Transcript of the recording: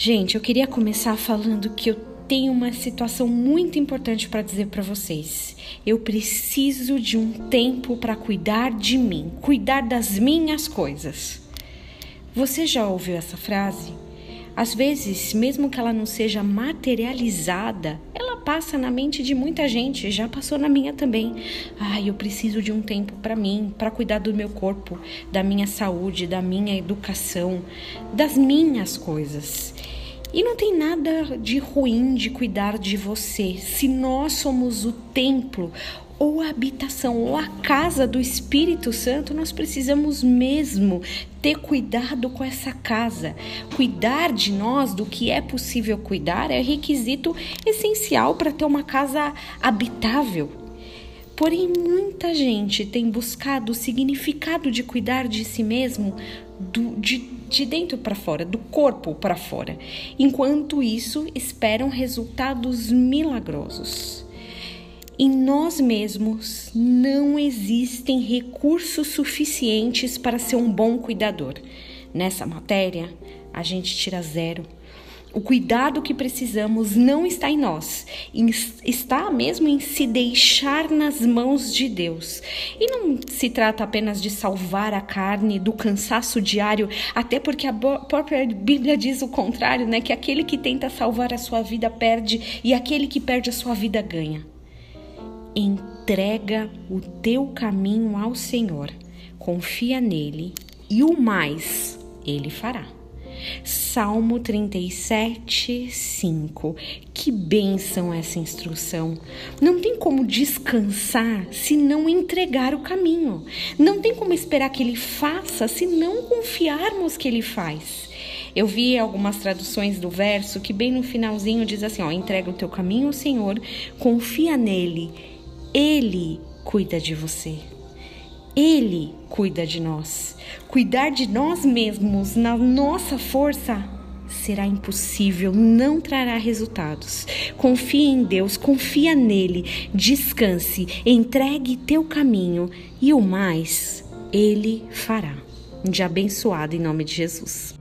Gente, eu queria começar falando que eu tenho uma situação muito importante para dizer para vocês. Eu preciso de um tempo para cuidar de mim, cuidar das minhas coisas. Você já ouviu essa frase? Às vezes, mesmo que ela não seja materializada, ela passa na mente de muita gente, já passou na minha também. Ai, eu preciso de um tempo para mim, para cuidar do meu corpo, da minha saúde, da minha educação, das minhas coisas. E não tem nada de ruim de cuidar de você. Se nós somos o templo, ou a habitação, ou a casa do Espírito Santo, nós precisamos mesmo ter cuidado com essa casa. Cuidar de nós, do que é possível cuidar, é requisito essencial para ter uma casa habitável. Porém, muita gente tem buscado o significado de cuidar de si mesmo do, de, de dentro para fora, do corpo para fora. Enquanto isso, esperam resultados milagrosos. Em nós mesmos não existem recursos suficientes para ser um bom cuidador. Nessa matéria, a gente tira zero o cuidado que precisamos não está em nós, está mesmo em se deixar nas mãos de Deus. E não se trata apenas de salvar a carne do cansaço diário, até porque a própria Bíblia diz o contrário, né? Que aquele que tenta salvar a sua vida perde e aquele que perde a sua vida ganha. Entrega o teu caminho ao Senhor, confia nele e o mais ele fará. Salmo 37, 5. Que bênção essa instrução! Não tem como descansar se não entregar o caminho. Não tem como esperar que ele faça se não confiarmos que ele faz. Eu vi algumas traduções do verso que bem no finalzinho diz assim, ó, entrega o teu caminho ao Senhor, confia nele, ele cuida de você. Ele cuida de nós. Cuidar de nós mesmos na nossa força será impossível, não trará resultados. Confie em Deus, confia nele, descanse, entregue teu caminho e o mais ele fará. Um dia abençoado em nome de Jesus.